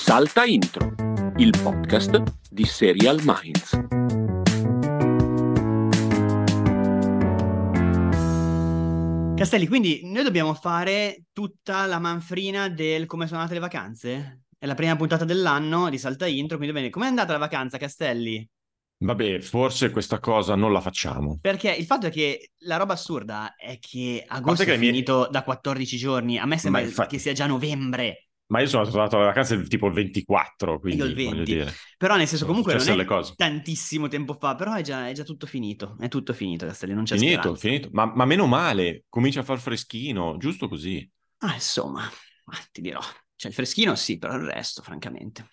Salta Intro, il podcast di Serial Minds. Castelli, quindi noi dobbiamo fare tutta la manfrina del come sono andate le vacanze? È la prima puntata dell'anno di Salta Intro, quindi bene, com'è andata la vacanza, Castelli? Vabbè, forse questa cosa non la facciamo. Perché il fatto è che la roba assurda è che agosto che è finito da 14 giorni, a me sembra infatti- che sia già novembre, Ma io sono tornato alle vacanze il- tipo il 24, quindi io il voglio 20. dire. Però nel senso comunque non è cose. tantissimo tempo fa, però è già, è già tutto finito, è tutto finito Castelli, non c'è Finito, speranza. finito. Ma, ma meno male, comincia a far freschino, giusto così. Ah, insomma, ti dirò, cioè il freschino sì, però il resto francamente.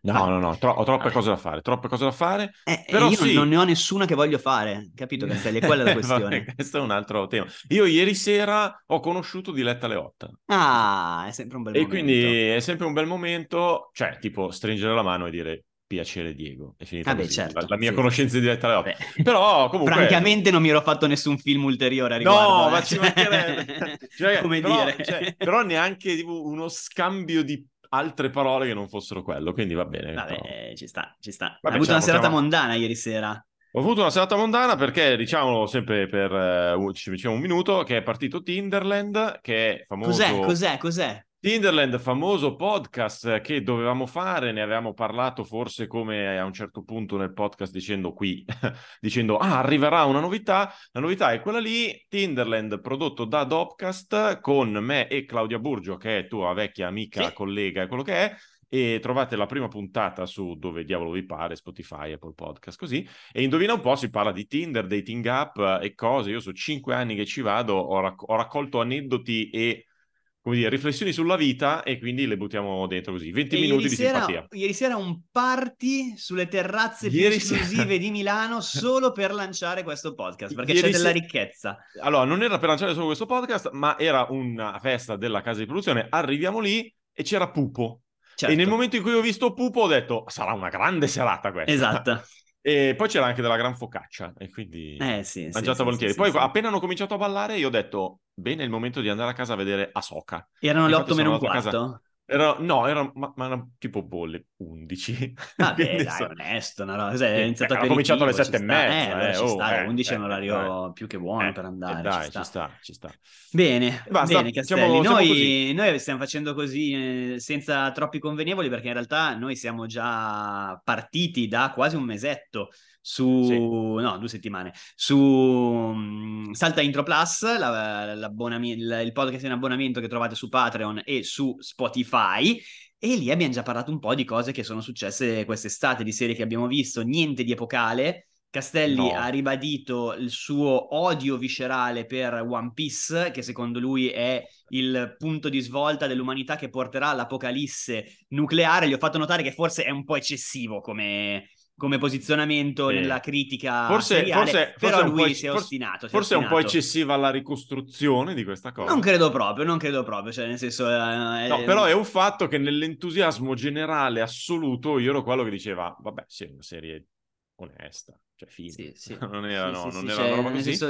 No, no, no, tro- ho troppe Vabbè. cose da fare, troppe cose da fare. Eh, Però io sì. non ne ho nessuna che voglio fare, capito Castelli? Quella è la questione. Vabbè, questo è un altro tema. Io ieri sera ho conosciuto Diletta Leotta Ah, è sempre un bel e momento. quindi è sempre un bel momento, cioè tipo stringere la mano e dire piacere Diego. È finita Vabbè, così, certo, la, la mia sì. conoscenza di Diletta Leotta. Beh, Però comunque... Francamente non mi ero fatto nessun film ulteriore a riguardo. No, eh. ma ci mancherebbe. Cioè, Come però, dire. cioè, però neanche tipo, uno scambio di altre parole che non fossero quello, quindi va bene. però. Vabbè, ci sta, ci sta. Vabbè, Hai avuto una serata possiamo- mondana ieri sera. Ho avuto una serata mondana perché, diciamolo sempre per eh, ci diciamo un minuto, che è partito Tinderland, che è famoso... Cos'è, cos'è, cos'è? Tinderland, famoso podcast che dovevamo fare, ne avevamo parlato forse come a un certo punto nel podcast dicendo qui, dicendo ah arriverà una novità, la novità è quella lì, Tinderland prodotto da Dopcast con me e Claudia Burgio che è tua vecchia amica, Sì. collega e quello che è, e trovate la prima puntata su dove diavolo vi pare, Spotify, Apple Podcast, così, e indovina un po', si parla di Tinder, dating app e cose, io sono cinque anni che ci vado, ho, racc- ho raccolto aneddoti e come dire, riflessioni sulla vita e quindi le buttiamo dentro così. 20 E minuti di sera, simpatia. ieri sera un party sulle terrazze più Ieri esclusive sera- di Milano solo per lanciare questo podcast, perché Ieri c'è della se- ricchezza. Allora, non era per lanciare solo questo podcast, ma era una festa della casa di produzione. Arriviamo lì e c'era Pupo. Certo. E nel momento in cui ho visto Pupo ho detto, sarà una grande serata questa. Esatto. E poi c'era anche della gran focaccia e quindi Eh sì, mangiata sì, volentieri. sì, poi appena hanno cominciato a ballare io ho detto, bene, è il momento di andare a casa a vedere Asoka. Erano le Infatti 8 meno un a casa- quarto? Era, no, era, ma, ma era tipo bolle 11. Vabbè, Quindi dai, onesto, no, no, è iniziato beh, a cominciato alle sette e mezza, Eh, allora eh, ci oh, sta, eh, 11 è un eh, orario più che buono Eh, per eh, andare, dai, ci sta. ci sta, ci sta. Bene, Basta, bene siamo noi, noi stiamo facendo così eh, senza troppi convenevoli perché in realtà noi siamo già partiti da quasi un mesetto su, Sì. no, due settimane, su mm, Salta Intro Plus, la- il, il podcast in abbonamento che trovate su Patreon e su Spotify. E lì abbiamo già parlato un po' di cose che sono successe quest'estate, di serie che abbiamo visto, niente di epocale. Castelli No. ha ribadito il suo odio viscerale per One Piece, che secondo lui è il punto di svolta dell'umanità che porterà all'apocalisse nucleare. Gli ho fatto notare che forse è un po' eccessivo come, come posizionamento Sì. nella critica Forse, seriale, forse, però forse lui si è ostinato. si forse è un po' ostinato. eccessiva la ricostruzione di questa cosa. Non credo proprio, non credo proprio, cioè nel senso... eh, No, eh, però è un fatto che nell'entusiasmo generale assoluto io ero quello che diceva, vabbè, sì, è una serie onesta, cioè fine. Sì, sì. non era, Sì, no, non era cioè, roba così. senso,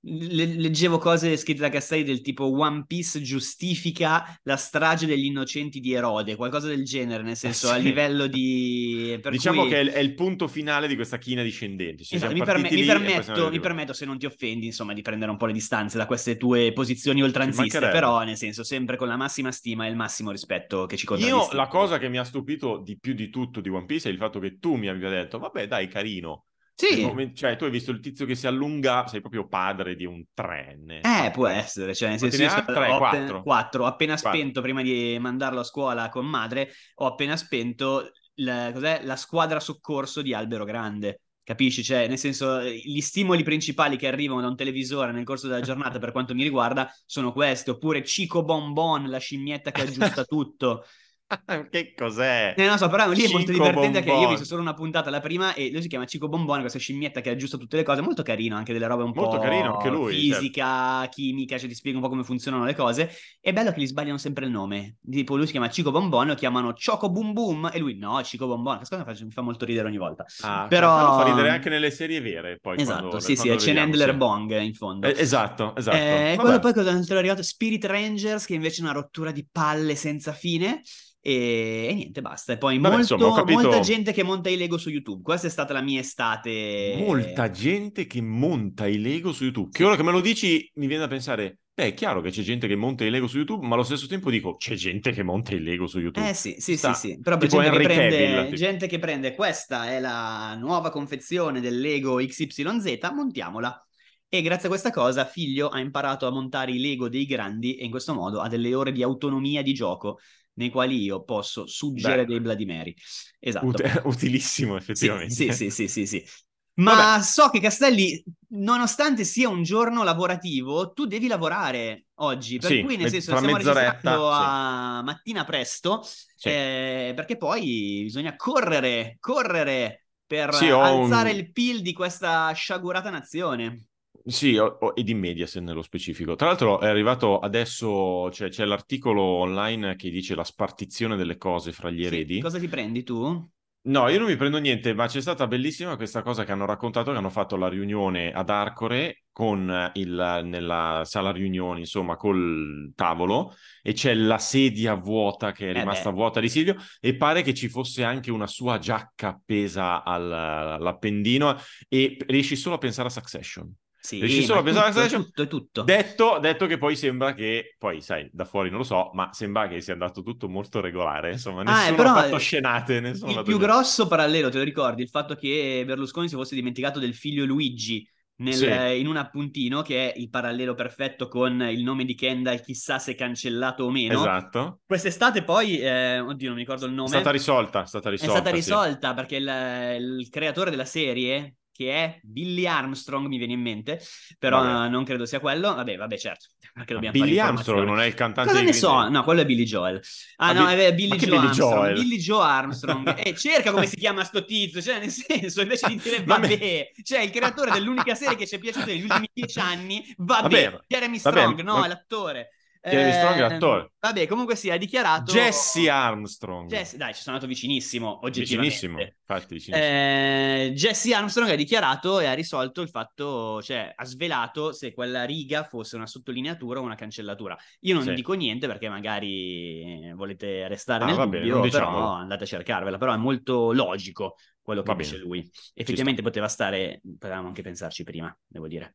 le- leggevo cose scritte da Castelli del tipo One Piece giustifica la strage degli innocenti di Erode, qualcosa del genere, nel senso sì. a livello di... diciamo cui- che è il, è il punto finale di questa china discendente. Ci Esatto, mi, perme- mi permetto, mi permetto, se non ti offendi, insomma, di prendere un po' le distanze da queste tue posizioni oltranziste, però nel senso sempre con la massima stima e il massimo rispetto che ci Io contraddistingue. la cosa che mi ha stupito di più di tutto di One Piece è il fatto che tu mi abbia detto, vabbè dai, carino. Sì, momen- cioè, tu hai visto il tizio che si allunga, sei proprio padre di un trenne. Eh, può essere, cioè nel senso ne io Tre, ho quattro? appena, quattro. Ho appena Quattro. spento prima di mandarlo a scuola con madre, ho appena spento la, cos'è? la squadra soccorso di Albero Grande. Capisci? Cioè, nel senso, gli stimoli principali che arrivano da un televisore nel corso della giornata, per quanto mi riguarda, sono questi. Oppure Cico Bonbon, la scimmietta che aggiusta tutto. che cos'è? Eh, non so, però lì è molto divertente che io ho visto solo una puntata la prima e lui si chiama Cico Bonbon, questa scimmietta che aggiusta tutte le cose, molto carino, anche delle robe un Molto po' carino anche lui, fisica, chimica, cioè ti spiega un po' come funzionano le cose. È bello che gli sbagliano sempre il nome. Tipo lui si chiama Cico Bonbon, lo chiamano Choco Boom Boom e lui no, Cico Bonbon. Questa cosa mi fa- molto ridere ogni volta. Ah, Però- fa ridere anche nelle serie vere. Poi esatto, quando- sì, sì, quando è Chen vediamo, Handler sì. Bong in fondo. Eh, esatto, esatto. Eh, Vabbè. quello poi cosa è arrivato? Spirit Rangers, che invece è una rottura di palle senza fine. E, e niente, basta. E poi Vabbè, molto, insomma, capito- molta gente che monta i Lego su YouTube. Questa è stata la mia estate. Molta gente che monta i Lego su YouTube. Che ora che me lo dici, mi viene da pensare, beh, è chiaro che c'è gente che monta i Lego su YouTube, ma allo stesso tempo dico, c'è gente che monta i Lego su YouTube. Eh sì, sì, Sta- sì, sì. Però per tipo gente che, Henry prende, Cavill, tipo. gente che prende questa è la nuova confezione del Lego XYZ, montiamola. E grazie a questa cosa Figlio ha imparato a montare i Lego dei grandi e in questo modo ha delle ore di autonomia di gioco nei quali io posso suggere Beh. dei Mary. Esatto. Ut- utilissimo, Sì, effettivamente. sì, sì, sì, sì, sì. Ma so che Castelli, nonostante sia un giorno lavorativo, tu devi lavorare oggi. Per Sì, cui, nel senso, mezz'oretta, registrando sì. a mattina presto, Sì. eh, perché poi bisogna correre, correre per Sì, alzare un- il PIL di questa sciagurata nazione. Sì, o- o- e di Mediaset nello specifico. Tra l'altro è arrivato adesso, cioè, c'è l'articolo online che dice la spartizione delle cose fra gli Sì, eredi. Cosa ti prendi tu? No, io non mi prendo niente, ma c'è stata bellissima questa cosa che hanno raccontato, che hanno fatto la riunione ad Arcore con il, nella sala riunioni, insomma, col tavolo, e c'è la sedia vuota che è Eh rimasta beh. vuota di Silvio, e pare che ci fosse anche una sua giacca appesa al- all'appendino, e riesci solo a pensare a Succession. Sì, Riesci solo a pensare a tutto, è Succession? tutto, è tutto. Detto, detto che poi sembra che, poi sai, da fuori non lo so, ma sembra che sia andato tutto molto regolare, insomma, Ah, nessuno però, ha fatto eh, scenate, nessuno Il più dato- grosso parallelo, te lo ricordi? Il fatto che Berlusconi si fosse dimenticato del figlio Luigi nel- Sì. in un appuntino, che è il parallelo perfetto con il nome di Kendall, chissà se cancellato o meno. Esatto. Quest'estate poi, eh, oddio, non mi ricordo il È nome, stata risolta, è stata è risolta. stata sì. risolta perché il, il creatore della serie, che è Billy Armstrong, mi viene in mente, però Vabbè. non credo sia quello. Vabbè, vabbè, certo, perché dobbiamo Billy. Armstrong non è il cantante Cosa ne Green so? Day? No, quello è Billy Joel. Ah, Ah, no, Bi- è Billy Joe Billy Armstrong. Joel? Billy Joe Armstrong. E cerca come si chiama sto tizio, cioè nel senso, invece di dire vabbè, cioè il creatore dell'unica serie che ci è piaciuta negli ultimi dieci anni, vabbè, Vabbè, Jeremy vabbè, Strong, no, ma- l'attore. Jeremy Strong è Eh, l'attore. Vabbè, comunque sì, ha dichiarato... Jesse Armstrong. Jesse- dai, ci sono andato vicinissimo, oggettivamente. Vicinissimo, infatti vicinissimo. Eh, Jesse Armstrong ha dichiarato e ha risolto il fatto, cioè ha svelato se quella riga fosse una sottolineatura o una cancellatura. Io non Sì. dico niente perché magari volete restare Ah, nel va bene, dubbio, non però andate a cercarvela, però è molto logico quello che dice lui. Effettivamente poteva stare, potevamo anche pensarci prima, devo dire.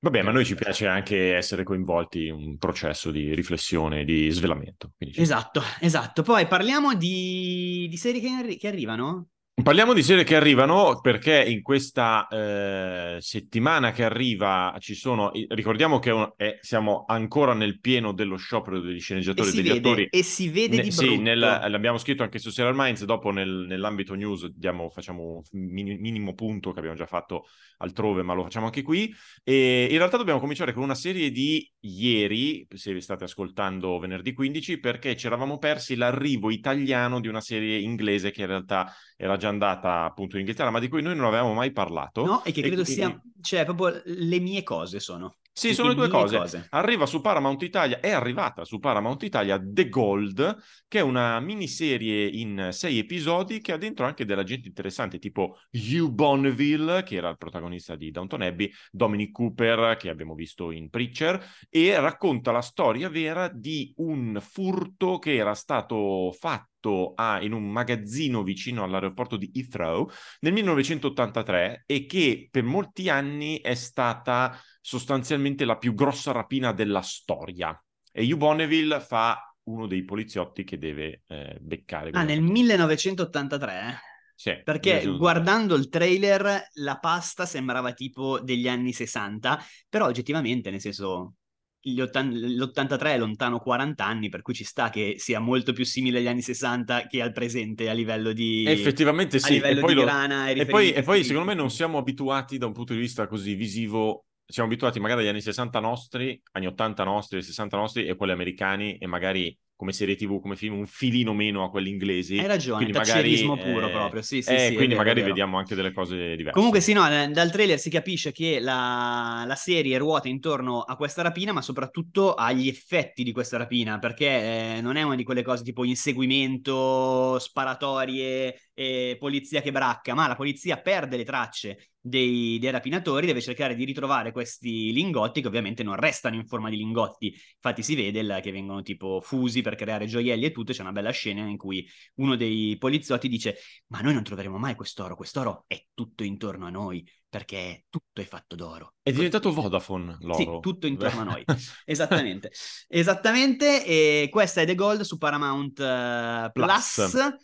Vabbè, ma a noi ci piace anche essere coinvolti in un processo di riflessione, di svelamento. Esatto, esatto. Poi parliamo di, di serie che, arri- che arrivano? Parliamo di serie che arrivano perché in questa eh, settimana che arriva ci sono, ricordiamo che un- siamo ancora nel pieno dello sciopero degli sceneggiatori e degli vede, attori. e si vede Ne- di sì, brutto. nel- l'abbiamo scritto anche su Serial Minds, dopo nel- nell'ambito news diamo- facciamo un mini- minimo punto che abbiamo già fatto altrove, ma lo facciamo anche qui. E in realtà dobbiamo cominciare con una serie di ieri, se vi state ascoltando venerdì 15, perché ci eravamo persi l'arrivo italiano di una serie inglese che in realtà era già andata appunto in Inghilterra, ma di cui noi non avevamo mai parlato. No, e che credo e- sia, cioè, proprio le mie cose sono. Sì, sono le due mie cose. Arriva su Paramount Italia, è arrivata su Paramount Italia The Gold, che è una miniserie in sei episodi che ha dentro anche della gente interessante, tipo Hugh Bonneville, che era il protagonista di Downton Abbey, Dominic Cooper, che abbiamo visto in Preacher, e racconta la storia vera di un furto che era stato fatto a- in un magazzino vicino all'aeroporto di Heathrow nel 1983 e che per molti anni è stata sostanzialmente la più grossa rapina della storia. E Hugh Bonneville fa uno dei poliziotti che deve eh, beccare. Ah, nel fatto. 1983? eh? Sì, Perché 1983. guardando il trailer la pasta sembrava tipo degli anni 60, però oggettivamente, nel senso, gli ottan- l'83 è lontano 40 anni, per cui ci sta che sia molto più simile agli anni 60 che al presente a livello di... Effettivamente a sì, livello e poi, di lo- grana e e poi, e poi secondo me non siamo abituati da un punto di vista così visivo, siamo abituati magari agli anni 60 nostri, anni 80 nostri, 60 nostri e quelli americani e magari come serie tv, come film, un filino meno a quelli inglesi. Hai ragione, quindi magari, puro eh, proprio, sì, sì, eh, sì, quindi vero, magari vediamo anche delle cose diverse. Comunque sì, no, eh, dal trailer si capisce che la, la serie ruota intorno a questa rapina, ma soprattutto agli effetti di questa rapina, perché eh, non è una di quelle cose tipo inseguimento, sparatorie e polizia che bracca, ma la polizia perde le tracce dei, dei, rapinatori, deve cercare di ritrovare questi lingotti che ovviamente non restano in forma di lingotti, infatti si vede il, che vengono tipo fusi per creare gioielli e tutto, c'è una bella scena in cui uno dei poliziotti dice ma noi non troveremo mai quest'oro, quest'oro è tutto intorno a noi, perché tutto è fatto d'oro. È diventato Vodafone l'oro. Sì, tutto intorno a noi. Esattamente. Esattamente, e questa è The Gold su Paramount uh, Plus. Plus.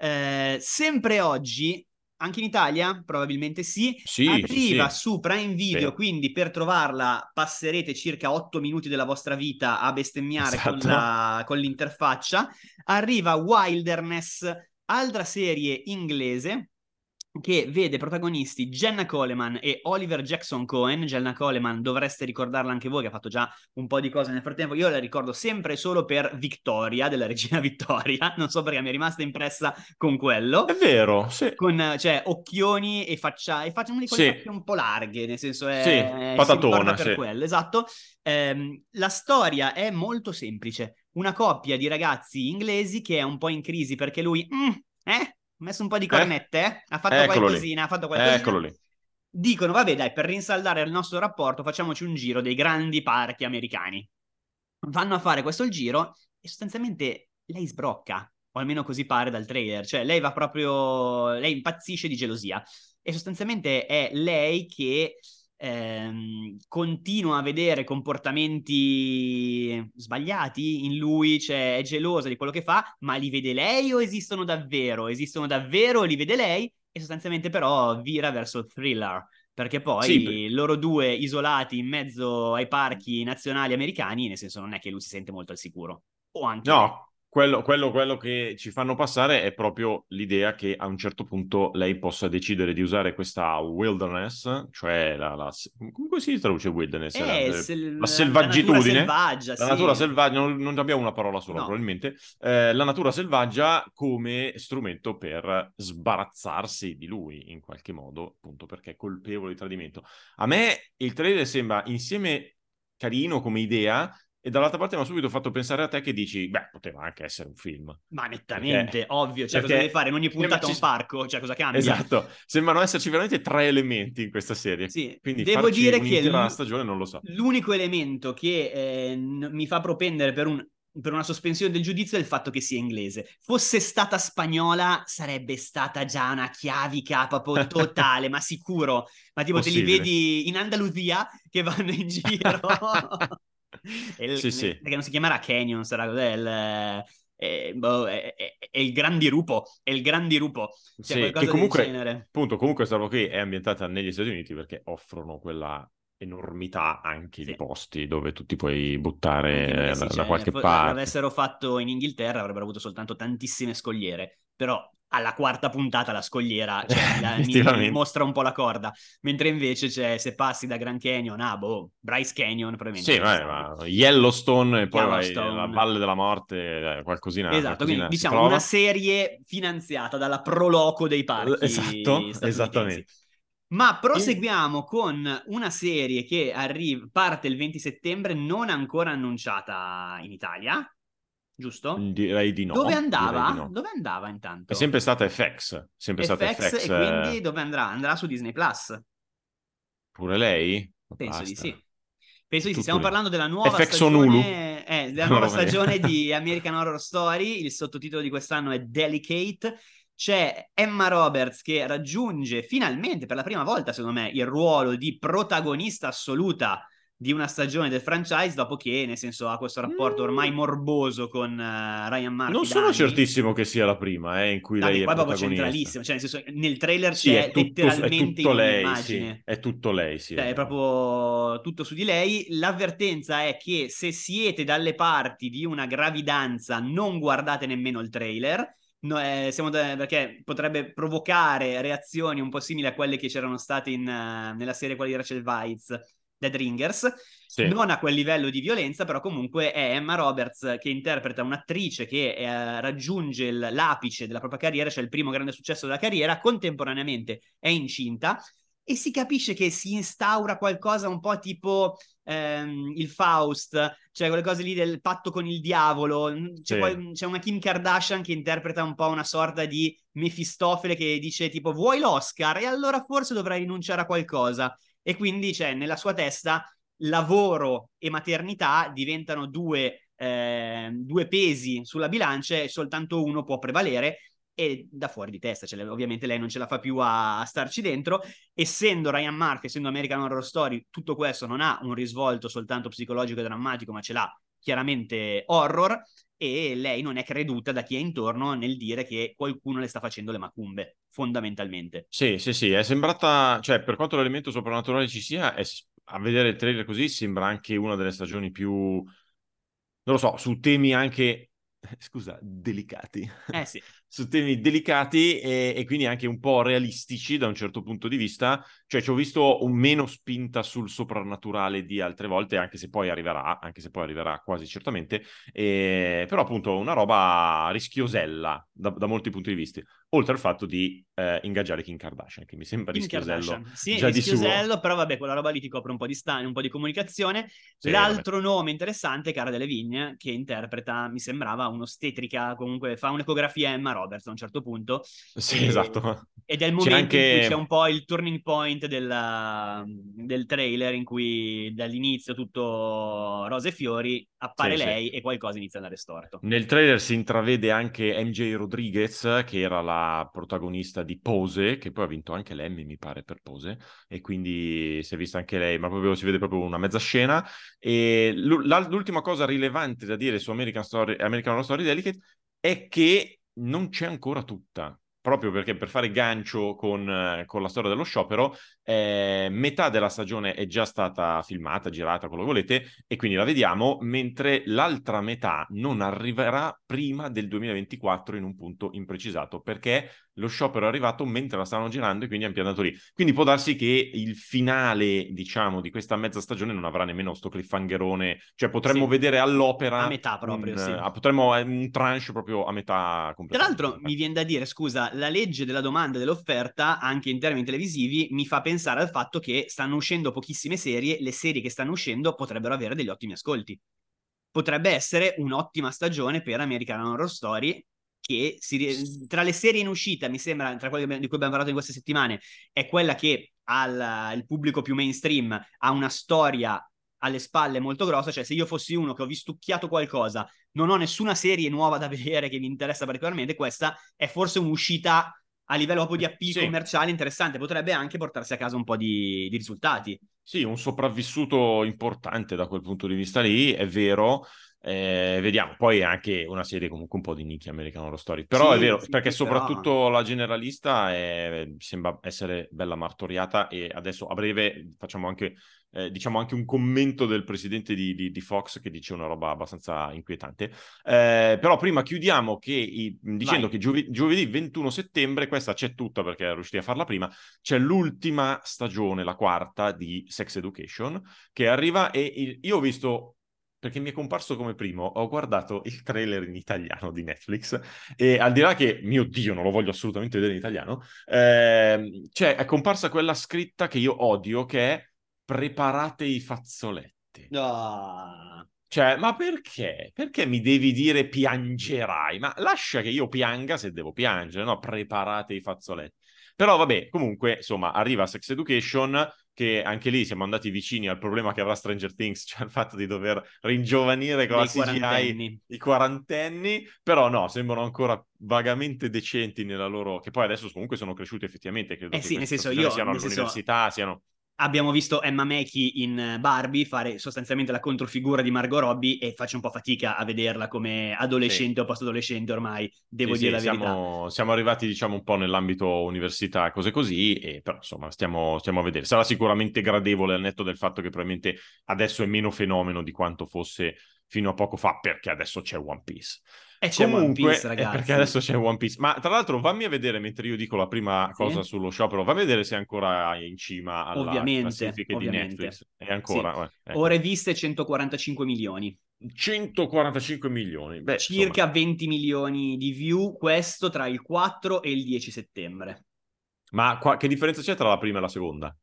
Eh, sempre oggi anche in Italia? Probabilmente sì. sì Arriva sì. su Prime Video, sì. quindi per trovarla passerete circa 8 minuti della vostra vita a bestemmiare esatto. con, la, con l'interfaccia. Arriva Wilderness, altra serie inglese che vede protagonisti Jenna Coleman e Oliver Jackson Cohen. Jenna Coleman dovreste ricordarla anche voi, che ha fatto già un po' di cose nel frattempo. Io la ricordo sempre solo per Victoria, della regina Vittoria. Non so perché mi è rimasta impressa con quello. È vero, sì. Con, cioè, occhioni e faccia... E faccia di quelle sì. un po' larghe, nel senso è... Sì, patatona, per sì. quello, esatto. Eh, la storia è molto semplice. Una coppia di ragazzi inglesi che è un po' in crisi perché lui... Mm, eh? Ha messo un po' di cornette, eh? ha fatto Eccolo qualcosina, lì. ha fatto qualcosina. Eccolo lì. Dicono, vabbè dai, per rinsaldare il nostro rapporto facciamoci un giro dei grandi parchi americani. Vanno a fare questo giro e sostanzialmente lei sbrocca, o almeno così pare dal trailer, cioè lei va proprio, lei impazzisce di gelosia e sostanzialmente è lei che ehm, continua a vedere comportamenti sbagliati in lui, cioè è gelosa di quello che fa, ma li vede lei o esistono davvero? Esistono davvero li vede lei e sostanzialmente però vira verso il thriller. Perché poi sì. loro due isolati in mezzo ai parchi nazionali americani, nel senso non è che lui si sente molto al sicuro. O anche no, quello, quello, quello, che ci fanno passare è proprio l'idea che a un certo punto lei possa decidere di usare questa wilderness, cioè la, la come si traduce wilderness? Eh, la, sel- la selvaggitudine, la natura selvaggia, la sì. natura selvaggia, non, non, abbiamo una parola sola No. probabilmente, eh, la natura selvaggia come strumento per sbarazzarsi di lui in qualche modo, appunto perché è colpevole di tradimento. A me il trailer sembra insieme carino come idea, e dall'altra parte mi ha subito fatto pensare a te che dici, beh, poteva anche essere un film. Ma nettamente, Perché- ovvio, cioè cosa perché devi fare? In ogni puntata ci- un parco, cioè cosa cambia? Esatto, sembrano esserci veramente tre elementi in questa serie. Sì, Quindi devo dire che un'intera l- stagione non lo so. l'unico elemento che eh, n- mi fa propendere per, un- per una sospensione del giudizio è il fatto che sia inglese. Fosse stata spagnola, sarebbe stata già una chiavica proprio totale, ma sicuro. Ma tipo te li Possibile. vedi in Andalusia che vanno in giro. Il- Sì, sì. Perché non si chiamerà Canyon, sarà cos'è? Il, eh, boh, è, è- è il Gran Dirupo, è il Gran Dirupo. Cioè, Sì, qualcosa che del comunque, genere. appunto, comunque questa roba qui è ambientata negli Stati Uniti perché offrono quella enormità anche Sì. di posti dove tu ti puoi buttare da, cioè, qualche fo- parte. l'avessero fatto in Inghilterra avrebbero avuto soltanto tantissime scogliere, però alla quarta puntata la scogliera cioè, la- mi- mi, mostra un po' la corda, mentre invece cioè, se passi da Grand Canyon a boh, Bryce Canyon probabilmente Sì, vai, ma Yellowstone e poi vai Yellowstone. alla Valle della Morte, eh, qualcosina, Esatto, qualcosina quindi diciamo una serie finanziata dalla Proloco dei parchi Esatto, esattamente. Ma proseguiamo con una serie che arriva, parte il 20 settembre, non ancora annunciata in Italia, giusto? Direi di no. dove andava? di no. Dove andava intanto? È sempre stata FX, sempre stata FX, FX. e eh, quindi dove andrà? Andrà su Disney Plus. Pure lei? Penso di basta. sì. Penso di sì. Stiamo lì. parlando della nuova FX stagione, eh, della nuova lì. stagione di American Horror Story. Il sottotitolo di quest'anno è Delicate. C'è Emma Roberts che raggiunge finalmente per la prima volta, secondo me, il ruolo di protagonista assoluta di una stagione del franchise, dopo che, nel senso, ha questo rapporto Mm. ormai morboso con eh, Ryan Murphy. Non sono certissimo che sia la prima, eh, in cui Vabbè, lei è qua è proprio centralissimo, cioè nel senso, nel trailer Sì, c'è è tutto, è letteralmente tutto in lei, sì. È tutto lei, sì. Cioè, è proprio tutto su di lei. L'avvertenza è che se siete dalle parti di una gravidanza, non guardate nemmeno il trailer. No, eh, siamo da- perché potrebbe provocare reazioni un po' simili a quelle che c'erano state in, eh, nella serie quella di Rachel Weisz, Dead Ringers. Sì. Non a quel livello di violenza, però comunque è Emma Roberts che interpreta un'attrice che eh, raggiunge l'apice della propria carriera, cioè il primo grande successo della carriera, contemporaneamente è incinta e si capisce che si instaura qualcosa un po' tipo ehm, il Faust, cioè quelle cose lì del patto con il diavolo. C'è, sì. poi, c'è, una Kim Kardashian che interpreta un po' una sorta di Mefistofele che dice tipo vuoi l'Oscar e allora forse dovrai rinunciare a qualcosa. E quindi cioè, nella sua testa lavoro e maternità diventano due, eh, due pesi sulla bilancia e soltanto uno può prevalere e da fuori di testa, cioè, ovviamente lei non ce la fa più a, a, starci dentro, essendo Ryan Murphy, essendo American Horror Story, tutto questo non ha un risvolto soltanto psicologico e drammatico, ma ce l'ha chiaramente horror, e lei non è creduta da chi è intorno nel dire che qualcuno le sta facendo le macumbe, fondamentalmente. Sì, sì, sì, è sembrata, cioè per quanto l'elemento soprannaturale ci sia, è, a vedere il trailer così sembra anche una delle stagioni più, non lo so, su temi anche scusa, delicati. Eh sì. Su temi delicati e, e, quindi anche un po' realistici da un certo punto di vista. Cioè, ci ho visto un meno spinta sul soprannaturale di altre volte, anche se poi arriverà, anche se poi arriverà quasi certamente. E, però, appunto, una roba rischiosella da, da molti punti di vista. Oltre al fatto di eh, ingaggiare Kim Kardashian, che mi sembra Kim rischiosello. Sì, già rischiosello, però vabbè, quella roba lì ti copre un po' di stand, un po' di comunicazione. Sì, L'altro vabbè. nome interessante è Cara Delevingne, che interpreta, mi sembrava, un'ostetrica, comunque fa un'ecografia Emma Roberts a un certo punto. Sì, e, esatto. Ed è il momento anche... in cui c'è un po' il turning point della, del trailer, in cui dall'inizio tutto rose e fiori, appare sì, lei sì. e qualcosa inizia ad andare storto. Nel trailer si intravede anche MJ Rodriguez, che era la protagonista di Pose, che poi ha vinto anche l'Emmy, mi pare, per Pose, e quindi si è vista anche lei, ma proprio si vede proprio una mezza scena. E l'ultima cosa rilevante da dire su American, Story, American Horror Story Delicate è che non c'è ancora tutta proprio perché per fare gancio con, eh, con la storia dello sciopero, eh, metà della stagione è già stata filmata, girata, quello che volete, e quindi la vediamo, mentre l'altra metà non arriverà prima del 2024 in un punto imprecisato, perché lo sciopero è arrivato mentre la stavano girando e quindi hanno piantato lì. Quindi può darsi che il finale, diciamo, di questa mezza stagione non avrà nemmeno sto cliffhangerone, cioè potremmo sì. vedere all'opera... A metà proprio, un, sì. Uh, potremmo eh, un tranche proprio a metà Tra l'altro mi viene da dire, scusa, la legge della domanda e dell'offerta, anche in termini televisivi, mi fa pensare al fatto che stanno uscendo pochissime serie, le serie che stanno uscendo potrebbero avere degli ottimi ascolti. Potrebbe essere un'ottima stagione per American Horror Story che si, tra le serie in uscita, mi sembra, tra quelle di cui abbiamo parlato in queste settimane, è quella che al pubblico più mainstream ha una storia alle spalle molto grossa, cioè se io fossi uno che ho vistucchiato qualcosa, non ho nessuna serie nuova da vedere che mi interessa particolarmente, questa è forse un'uscita a livello proprio di appeal sì. commerciale interessante, potrebbe anche portarsi a casa un po' di, di risultati. Sì, un sopravvissuto importante da quel punto di vista lì, è vero. Eh, vediamo, poi è anche una serie comunque un po' di nicchia American Horror Story, però sì, è vero, sì, perché soprattutto però... la generalista è, sembra essere bella martoriata e adesso a breve facciamo anche, eh, diciamo anche un commento del presidente di, di, di, Fox che dice una roba abbastanza inquietante. Eh, però prima chiudiamo che, i, dicendo Vai. che giovedì, giovedì 21 settembre, questa c'è tutta perché è riusciti a farla prima, c'è l'ultima stagione, la quarta di Sex Education che arriva e il, io ho visto perché mi è comparso come primo, ho guardato il trailer in italiano di Netflix e al di là che, mio Dio, non lo voglio assolutamente vedere in italiano, eh, cioè è comparsa quella scritta che io odio che è preparate i fazzoletti. No. Cioè, ma perché? Perché mi devi dire piangerai? Ma lascia che io pianga se devo piangere, no? Preparate i fazzoletti. Però vabbè, comunque, insomma, arriva Sex Education, che anche lì siamo andati vicini al problema che avrà Stranger Things, cioè il fatto di dover ringiovanire con Dei la CGI quarantenni. i quarantenni, però no, sembrano ancora vagamente decenti nella loro... che poi adesso comunque sono cresciuti effettivamente, credo eh sì, nel senso io, siano all'università, senso... siano abbiamo visto Emma Mackey in Barbie fare sostanzialmente la controfigura di Margot Robbie e faccio un po' fatica a vederla come adolescente sì. o post-adolescente ormai, devo sì, dire sì, la verità. Siamo, siamo, arrivati diciamo un po' nell'ambito università, cose così, e però insomma stiamo, stiamo, a vedere. Sarà sicuramente gradevole al netto del fatto che probabilmente adesso è meno fenomeno di quanto fosse fino a poco fa perché adesso c'è One Piece. E c'è Comunque, One Piece, ragazzi. Perché adesso c'è One Piece. Ma tra l'altro, fammi a vedere mentre io dico la prima sì. cosa sullo sciopero, fammi a vedere se è ancora in cima alla ovviamente, classifica ovviamente. di Netflix. È ancora. Sì. Eh, ecco. Ore viste 145 milioni. 145 milioni. Beh, Circa insomma... 20 milioni di view, questo tra il 4 e il 10 settembre. Ma qua, che differenza c'è tra la prima e la seconda?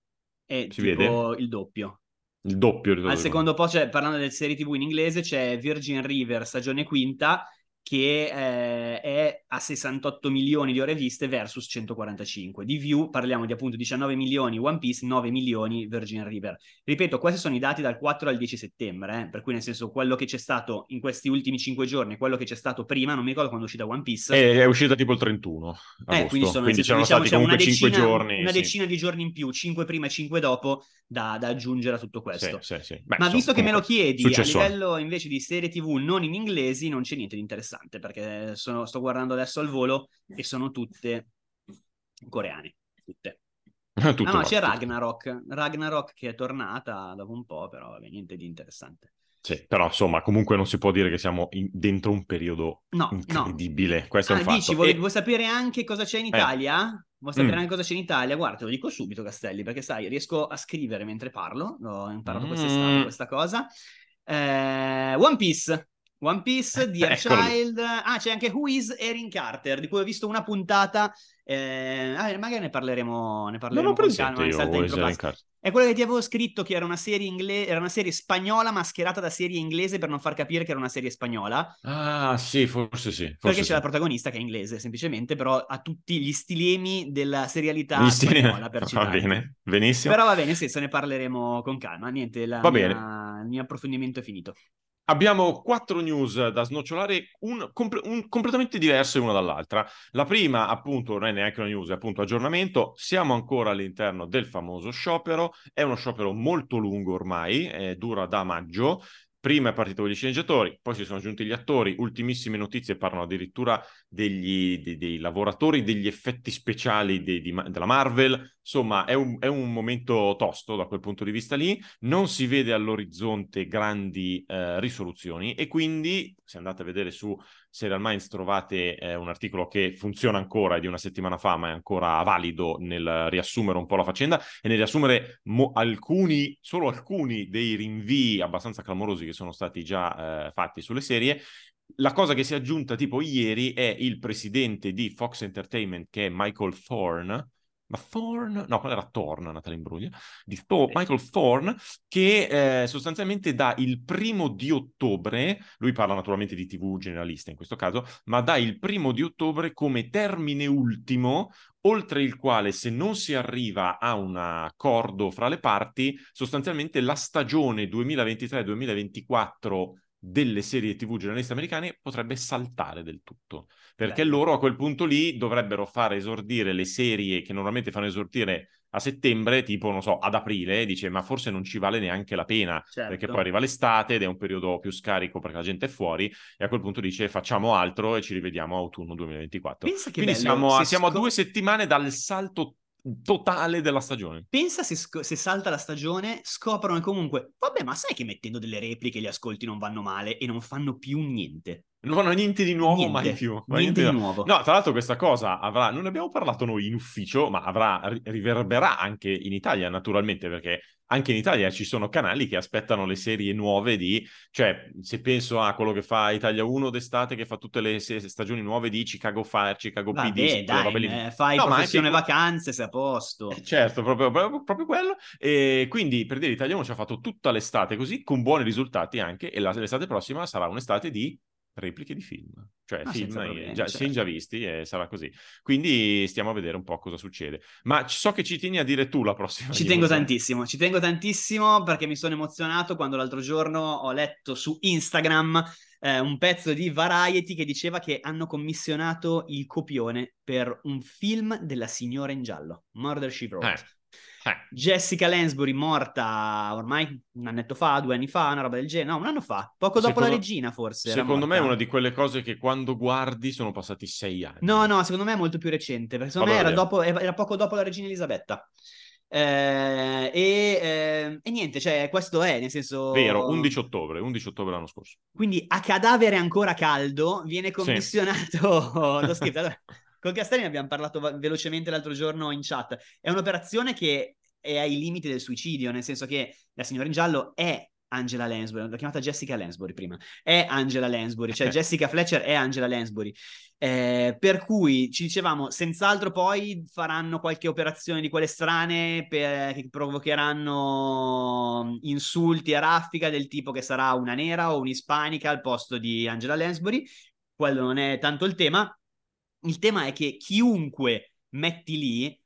è Si tipo il doppio. Il doppio Al secondo posto, cioè, parlando del serie TV in inglese, c'è Virgin River stagione quinta che eh, è a 68 milioni di ore viste versus 145. Di view parliamo di appunto 19 milioni One Piece, 9 milioni Virgin River. Ripeto, questi sono i dati dal 4 al 10 settembre, eh? per cui nel senso quello che c'è stato in questi ultimi 5 giorni, quello che c'è stato prima, non mi ricordo quando è uscita One Piece. È, è uscita tipo il 31 agosto, Eh, quindi, sono, quindi senso, c'erano diciamo, stati c'è una comunque 5 decina, giorni. una sì. decina di giorni in più, 5 prima e 5 dopo, da, da aggiungere a tutto questo. Sì, sì. Beh, Ma insomma, visto che me lo comunque, chiedi a successone. livello invece di serie TV non in inglesi, non c'è niente di interessante perché sono- sto guardando adesso al volo e sono tutte coreane. Tutte. Tutto Ah no, no, c'è. Ragnarok. Ragnarok che è tornata dopo un po', però vabbè, niente di interessante. Sì, però insomma, comunque non si può dire che siamo in- dentro un periodo No, no. incredibile. Questo è Ah, un fatto. dici, vuoi, E- vuoi sapere anche cosa c'è in Eh. Italia? Vuoi sapere Mm. anche cosa c'è in Italia? Guarda, te lo dico subito, Castelli, perché sai, riesco a scrivere mentre parlo. L'ho imparato quest'estate Mm. questa cosa. Eh, One Piece. One Piece, Dear Eccolo lì. Child. Ah, c'è anche Who is Erin Carter, di cui ho visto una puntata. Eh, ah, magari ne parleremo, ne Non parleremo ho con presente calma in io Wes Introcast. Erin Carter. È quella che ti avevo scritto che era una serie inglese, era una serie spagnola mascherata da serie inglese per non far capire che era una serie spagnola. Ah, sì, forse sì. Perché Forse c'è sì. la protagonista che è inglese, semplicemente, però ha tutti gli stilemi della serialità stia- spagnola, per Va bene, benissimo. Però va bene, sì, se ne parleremo con calma. Niente, la Va mia- bene. il mio approfondimento è finito. Abbiamo quattro news da snocciolare, un, comple- un completamente diverse una dall'altra. La prima, appunto, non è neanche una news, è appunto aggiornamento. Siamo ancora all'interno del famoso sciopero. È uno sciopero molto lungo ormai, eh, dura da maggio. Prima è partito con gli sceneggiatori, poi si sono aggiunti gli attori. Ultimissime notizie parlano addirittura degli, dei, dei lavoratori degli effetti speciali dei- di della Marvel. Insomma, è un, è un momento tosto da quel punto di vista lì. Non si vede all'orizzonte grandi eh, risoluzioni e quindi, se andate a vedere su Serial Minds, trovate eh, un articolo che funziona ancora, è di una settimana fa, ma è ancora valido nel riassumere un po' la faccenda e nel riassumere mo- alcuni, solo alcuni dei rinvii abbastanza clamorosi che sono stati già eh, fatti sulle serie. La cosa che si è aggiunta tipo ieri è il presidente di Fox Entertainment che è Michael Thorne. Ma Thorne? No, quello era Thorne, Natalie Imbruglia. Di Thor- Michael Thorne, che eh, sostanzialmente dà il primo di ottobre, lui parla naturalmente di TV generalista in questo caso, ma dà il primo di ottobre come termine ultimo, oltre il quale se non si arriva a un accordo fra le parti, sostanzialmente la stagione 2023-2024 delle serie TV generaliste americane potrebbe saltare del tutto, perché Bello. loro a quel punto lì dovrebbero far esordire le serie che normalmente fanno esordire a settembre, tipo, non so, ad aprile, dice, ma forse non ci vale neanche la pena, Certo. perché poi arriva l'estate ed è un periodo più scarico perché la gente è fuori, e a quel punto dice facciamo altro e ci rivediamo a autunno 2024. Pensa che Quindi bello, siamo, a, siamo a due settimane dal salto totale della stagione. Pensa se, sc- se salta la stagione, scoprono comunque, vabbè, ma sai che mettendo delle repliche gli ascolti non vanno male e non fanno più niente. Non hanno niente di nuovo Niente, mai più. ma niente niente di nuovo. No, tra l'altro questa cosa avrà, non ne abbiamo parlato noi in ufficio, ma avrà, ri- riverberà anche in Italia naturalmente, perché anche in Italia ci sono canali che aspettano le serie nuove di, cioè se penso a quello che fa Italia 1 d'estate, che fa tutte le stagioni nuove di Chicago Fire, Chicago PD, Vabbè, quelle dai, lì. eh, fai No, professione anche- vacanze, sei a posto. Eh, Certo, proprio, proprio- proprio quello. E quindi per dire, Italia 1 ci ha fatto tutta l'estate così, con buoni risultati anche, e la- l'estate prossima sarà un'estate di repliche di film. Cioè, Ah, film problemi, già, certo. siamo già visti e sarà così. Quindi stiamo a vedere un po' cosa succede. Ma so che ci tieni a dire tu la prossima. Ci tengo tantissimo, ci tengo tantissimo perché mi sono emozionato quando l'altro giorno ho letto su Instagram eh, un pezzo di Variety che diceva che hanno commissionato il copione per un film della signora in giallo, Murder She Wrote. Eh. Jessica Lansbury morta ormai un annetto fa, due anni fa, una roba del genere, no, un anno fa, poco dopo Secondo- la regina forse. Secondo me è una di quelle cose che quando guardi sono passati sei anni. No, no, secondo me è molto più recente, perché secondo Vabbè, me era, dopo, era poco dopo la regina Elisabetta. Eh, e, eh, e niente, cioè, questo è, nel senso... Vero, 11 ottobre, 11 ottobre l'anno scorso. Quindi a cadavere ancora caldo viene commissionato lo script. Allora, con Castelli ne abbiamo parlato velocemente l'altro giorno in chat. È un'operazione che è ai limiti del suicidio, nel senso che la signora in giallo è Angela Lansbury, l'ho chiamata Jessica Lansbury prima, è Angela Lansbury, cioè Jessica Fletcher è Angela Lansbury. Eh, per cui ci dicevamo, senz'altro poi faranno qualche operazione di quelle strane per, che provocheranno insulti a raffica del tipo che sarà una nera o un'ispanica al posto di Angela Lansbury. Quello non è tanto il tema. Il tema è che chiunque metti lì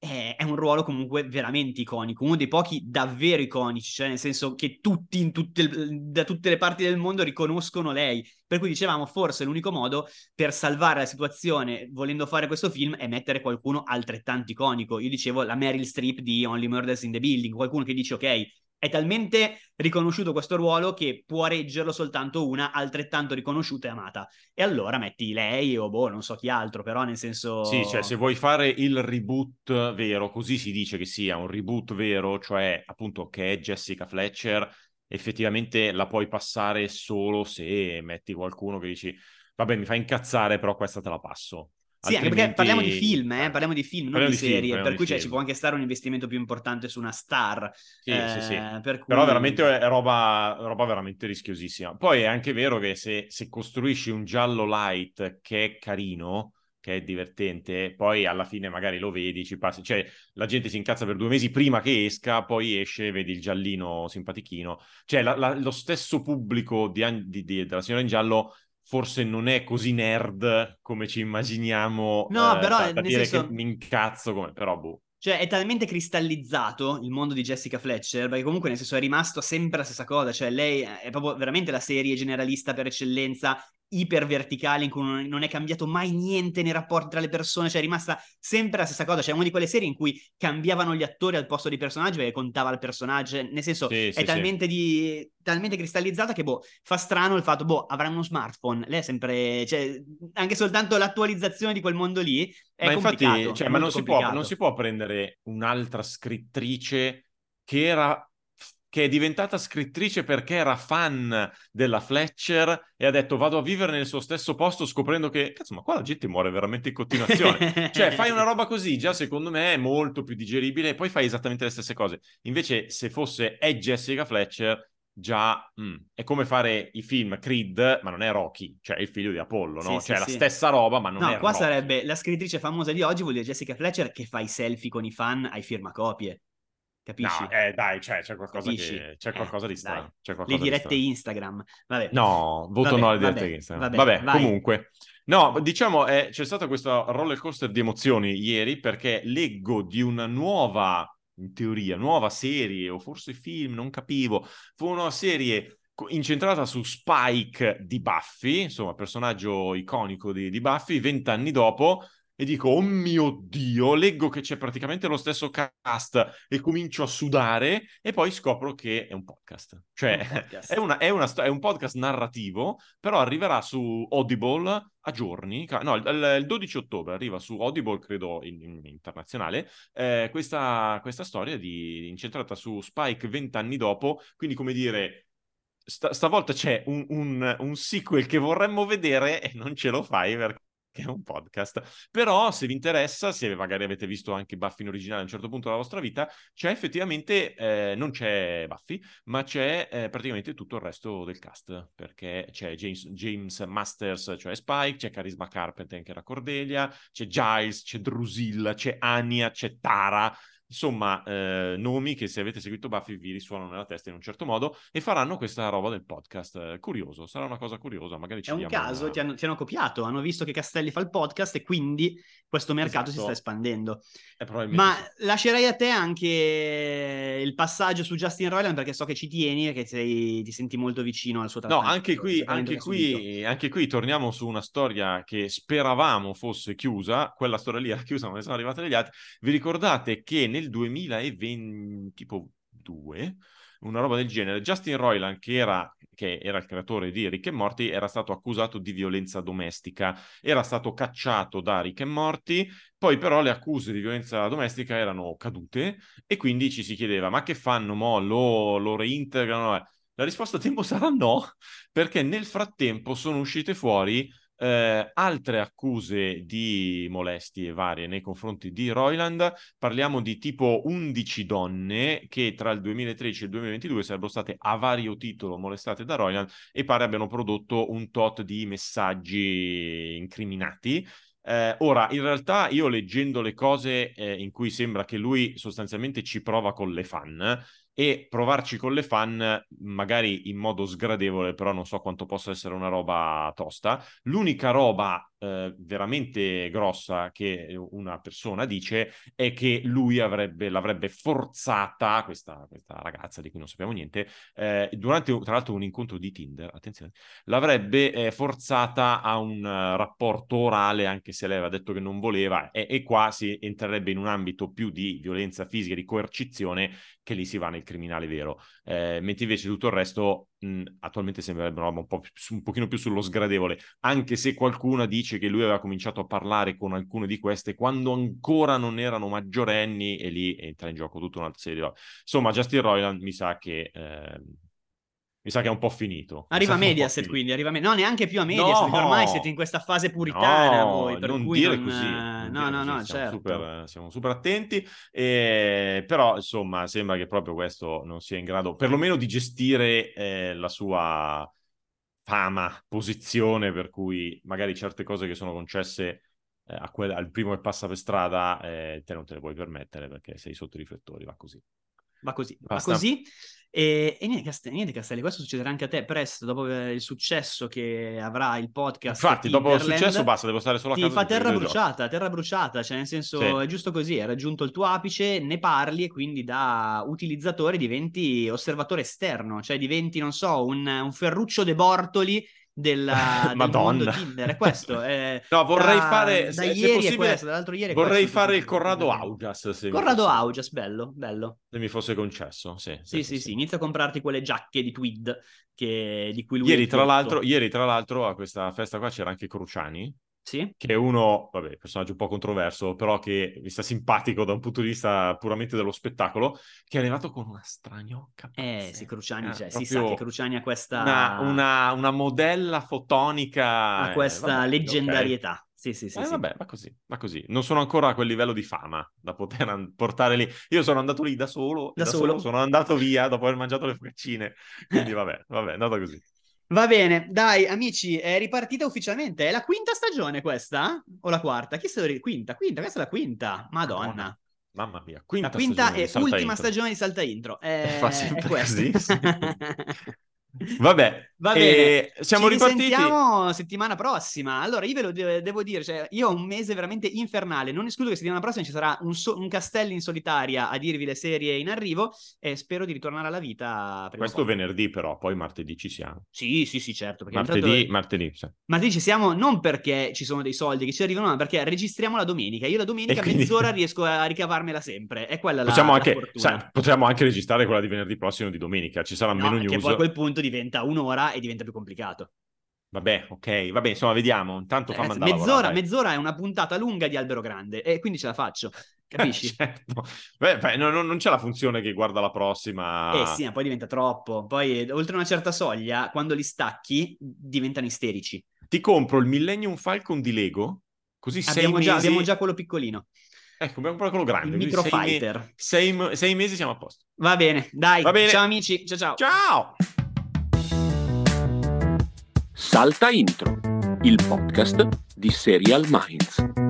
è, un ruolo comunque veramente iconico, uno dei pochi davvero iconici, cioè nel senso che tutti tutte, da tutte le parti del mondo riconoscono lei. Per cui dicevamo, forse l'unico modo per salvare la situazione, volendo fare questo film, è mettere qualcuno altrettanto iconico. Io dicevo la Meryl Streep di Only Murders in the Building, qualcuno che dice, ok, è talmente riconosciuto questo ruolo che può reggerlo soltanto una altrettanto riconosciuta e amata. E allora metti lei o boh, non so chi altro, però nel senso... Sì, cioè se vuoi fare il reboot vero, così si dice che sia un reboot vero, cioè appunto che è Jessica Fletcher, effettivamente la puoi passare solo se metti qualcuno che dici, vabbè mi fa incazzare, però questa te la passo. Sì, anche perché parliamo di film, eh? parliamo di film, non di, di serie, film, per cui cioè, ci può anche stare un investimento più importante su una star. Sì, eh, sì, sì. Per cui... Però veramente è roba, roba, veramente rischiosissima. Poi è anche vero che se, se, costruisci un giallo light che è carino, che è divertente, poi alla fine magari lo vedi, ci passi, cioè la gente si incazza per due mesi prima che esca, poi esce, vedi il giallino simpatichino. Cioè la, la, lo stesso pubblico di, di, della signora in giallo forse non è così nerd come ci immaginiamo. No, eh, però da, da dire senso... che mi incazzo come, però boh. Cioè, è talmente cristallizzato il mondo di Jessica Fletcher, perché comunque nel senso è rimasto sempre la stessa cosa, cioè lei è proprio veramente la serie generalista per eccellenza iper verticale in cui non è cambiato mai niente nei rapporti tra le persone, cioè è rimasta sempre la stessa cosa, cioè una di quelle serie in cui cambiavano gli attori al posto dei personaggi perché contava il personaggio, cioè, nel senso sì, è sì, talmente, sì. Di, talmente cristallizzata che boh, fa strano il fatto, boh, avrà uno smartphone, lei è sempre, cioè anche soltanto l'attualizzazione di quel mondo lì è ma infatti, cioè, ma non si, può, non si può prendere un'altra scrittrice che era che è diventata scrittrice perché era fan della Fletcher e ha detto vado a vivere nel suo stesso posto scoprendo che, cazzo, ma qua la gente muore veramente in continuazione. cioè, fai una roba così, già secondo me è molto più digeribile e poi fai esattamente le stesse cose. Invece, se fosse è Jessica Fletcher, già mm, è come fare i film Creed, ma non è Rocky, cioè il figlio di Apollo, no? Sì, cioè sì, la sì. stessa roba, ma non no, è qua Rocky. sarebbe la scrittrice famosa di oggi vuol dire Jessica Fletcher che fa i selfie con i fan ai firmacopie. Capisci? No, eh, dai, cioè, c'è qualcosa, che, c'è qualcosa eh, di strano. C'è qualcosa Le dirette Instagram. Vabbè. No, voto vabbè, no alle dirette vabbè, Instagram. Vabbè, vabbè comunque. No, diciamo, eh, c'è stata questa roller coaster di emozioni ieri perché leggo di una nuova, in teoria, nuova serie o forse film, non capivo. Fu una serie incentrata su Spike di Buffy, insomma, personaggio iconico di, di Buffy, vent'anni dopo, e dico, oh mio Dio, leggo che c'è praticamente lo stesso cast e comincio a sudare e poi scopro che è un podcast. Cioè, un podcast. È, una, è, una, è, un podcast narrativo, però arriverà su Audible a giorni, no, il, il 12 ottobre arriva su Audible, credo, in, in internazionale, eh, questa, questa, storia di, incentrata su Spike vent'anni dopo, quindi come dire... Sta, stavolta c'è un, un, un, sequel che vorremmo vedere e non ce lo fai perché che è un podcast. Però se vi interessa, se magari avete visto anche Buffy in originale a un certo punto della vostra vita, c'è effettivamente, eh, non c'è Buffy, ma c'è eh, praticamente tutto il resto del cast, perché c'è James, James, Masters, cioè Spike, c'è Charisma Carpenter che era Cordelia, c'è Giles, c'è Drusilla, c'è Anya, c'è Tara, insomma, eh, nomi che se avete seguito Buffy vi risuonano nella testa in un certo modo e faranno questa roba del podcast. Eh, curioso, sarà una cosa curiosa, magari ci È un caso, una... ti, hanno, ti, hanno, copiato, hanno visto che Castelli fa il podcast e quindi questo mercato esatto. si sta espandendo. Ma sì. lascerei a te anche il passaggio su Justin Roiland perché so che ci tieni e che sei, ti senti molto vicino al suo trattamento. No, anche qui, anche qui, anche qui torniamo su una storia che speravamo fosse chiusa, quella storia lì era chiusa ma ne sono arrivate degli altri. Vi ricordate che nel nel 2022, una roba del genere, Justin Roiland, che era, che era il creatore di Rick e Morty, era stato accusato di violenza domestica, era stato cacciato da Rick e Morty, poi però le accuse di violenza domestica erano cadute e quindi ci si chiedeva, ma che fanno mo? Lo, lo reintegrano? La risposta a tempo sarà no, perché nel frattempo sono uscite fuori Eh, altre accuse di molestie varie nei confronti di Royland, parliamo di tipo 11 donne che tra il 2013 e il 2022 sarebbero state a vario titolo molestate da Royland e pare abbiano prodotto un tot di messaggi incriminati. Eh, ora, in realtà io leggendo le cose eh, in cui sembra che lui sostanzialmente ci prova con le fan, e provarci con le fan magari in modo sgradevole, però non so quanto possa essere una roba tosta. L'unica roba eh, veramente grossa che una persona dice è che lui avrebbe, l'avrebbe forzata, questa, questa ragazza di cui non sappiamo niente, eh, durante tra l'altro un incontro di Tinder, attenzione, l'avrebbe eh, forzata a un uh, rapporto orale anche se lei aveva detto che non voleva e, e qua si entrerebbe in un ambito più di violenza fisica, di coercizione che lì si va nel criminale vero, eh, mentre invece tutto il resto mh, attualmente sembrerebbe una roba un, po più, un pochino più sullo sgradevole, anche se qualcuno dice che lui aveva cominciato a parlare con alcune di queste quando ancora non erano maggiorenni e lì entra in gioco tutta un'altra serie di. Insomma, Justin Roiland mi sa che... Eh, mi sa che è un po' finito. Arriva a Mediaset quindi, arriva me- no neanche più a Mediaset, no! ormai siete in questa fase puritana no, voi, per non cui dire non... così. No, non no, dire no, così. certo. Siamo super, siamo super attenti, e... però insomma sembra che proprio questo non sia in grado perlomeno di gestire eh, la sua fama, posizione, per cui magari certe cose che sono concesse eh, a quel, al primo che passa per strada eh, te non te le puoi permettere perché sei sotto i riflettori, va così. Va così, Basta. va così. E, e niente, Castelli, niente, Castelli, questo succederà anche a te presto, dopo eh, il successo che avrà il podcast. Infatti, dopo il successo basta, devo stare solo a Ti casa. fa per terra bruciata, terra bruciata, cioè nel senso Sì. è giusto così, hai raggiunto il tuo apice, ne parli e quindi da utilizzatore diventi osservatore esterno, cioè diventi, non so, un, un Ferruccio De Bortoli della, del Madonna. mondo Tinder, è questo. È, No, vorrei da- fare, da se, se ieri possibile, questo, dall'altro ieri vorrei fare il. Corrado Augias. Se mi Corrado fosse- Augias, bello, bello. Se mi fosse concesso, sì. Sì, sì, sì, inizia a comprarti quelle giacche di tweed che, di cui lui Ieri tra, l'altro, ieri, tra l'altro, a questa festa qua c'era anche Cruciani, Sì? che è uno, vabbè, personaggio un po' controverso, però che mi sta simpatico da un punto di vista puramente dello spettacolo, che è arrivato con una stragnocca. Eh, sì, Cruciani, Ah, cioè, si sa che Cruciani ha questa, Una, una, una modella fotonica. ha eh, questa vabbè, ok. leggendarietà. Sì, sì, sì. Eh, sì. vabbè, va così, va così. Non sono ancora a quel livello di fama da poter portare lì. Io sono andato lì da solo, Da da solo. solo sono andato via dopo aver mangiato le focaccine. Quindi vabbè, vabbè, è andata così. Va bene, dai, amici, è ripartita ufficialmente. È la quinta stagione questa? O la quarta? Chi se lo ri- Quinta, quinta, questa è la quinta. Madonna. Madonna. Mamma mia, quinta La quinta e ultima Intro. stagione di Salta Intro. È, Fa sempre è così, sì. Vabbè, Va bene. siamo Ci ripartiti. risentiamo settimana prossima. Allora, io ve lo de- devo dire, cioè, io ho un mese veramente infernale. Non escludo che settimana prossima ci sarà un, so- un Castelli in solitaria a dirvi le serie in arrivo e spero di ritornare alla vita Questo venerdì però, poi martedì ci siamo. Sì, sì, sì, certo. Martedì, intanto- martedì. sì. Martedì ci siamo non perché ci sono dei soldi che ci arrivano, ma perché registriamo la domenica. Io la domenica quindi- mezz'ora riesco a ricavarmela sempre. È quella la, Possiamo la anche, sai, potremmo anche registrare quella di venerdì prossimo di domenica, ci sarà No, meno news. poi a quel punto diventa un'ora e diventa più complicato. Vabbè, ok, vabbè, insomma, vediamo. Intanto Ragazzi, andare a mezz'ora, lavorare, mezz'ora è una puntata lunga di Albero Grande e quindi ce la faccio. Capisci? certo. Beh, beh, no, no, non c'è la funzione che guarda la prossima. Eh sì, ma poi diventa troppo. Poi, eh, oltre una certa soglia, quando li stacchi, diventano isterici. Ti compro il Millennium Falcon di Lego, così sei Abbiamo già, mesi... abbiamo già quello piccolino, Ecco, abbiamo quello quello grande. il Micro sei, me- sei sei mesi siamo a posto. Va bene, dai. Va bene. Ciao amici. Ciao ciao. Ciao! Salta Intro, il podcast di Serial Minds.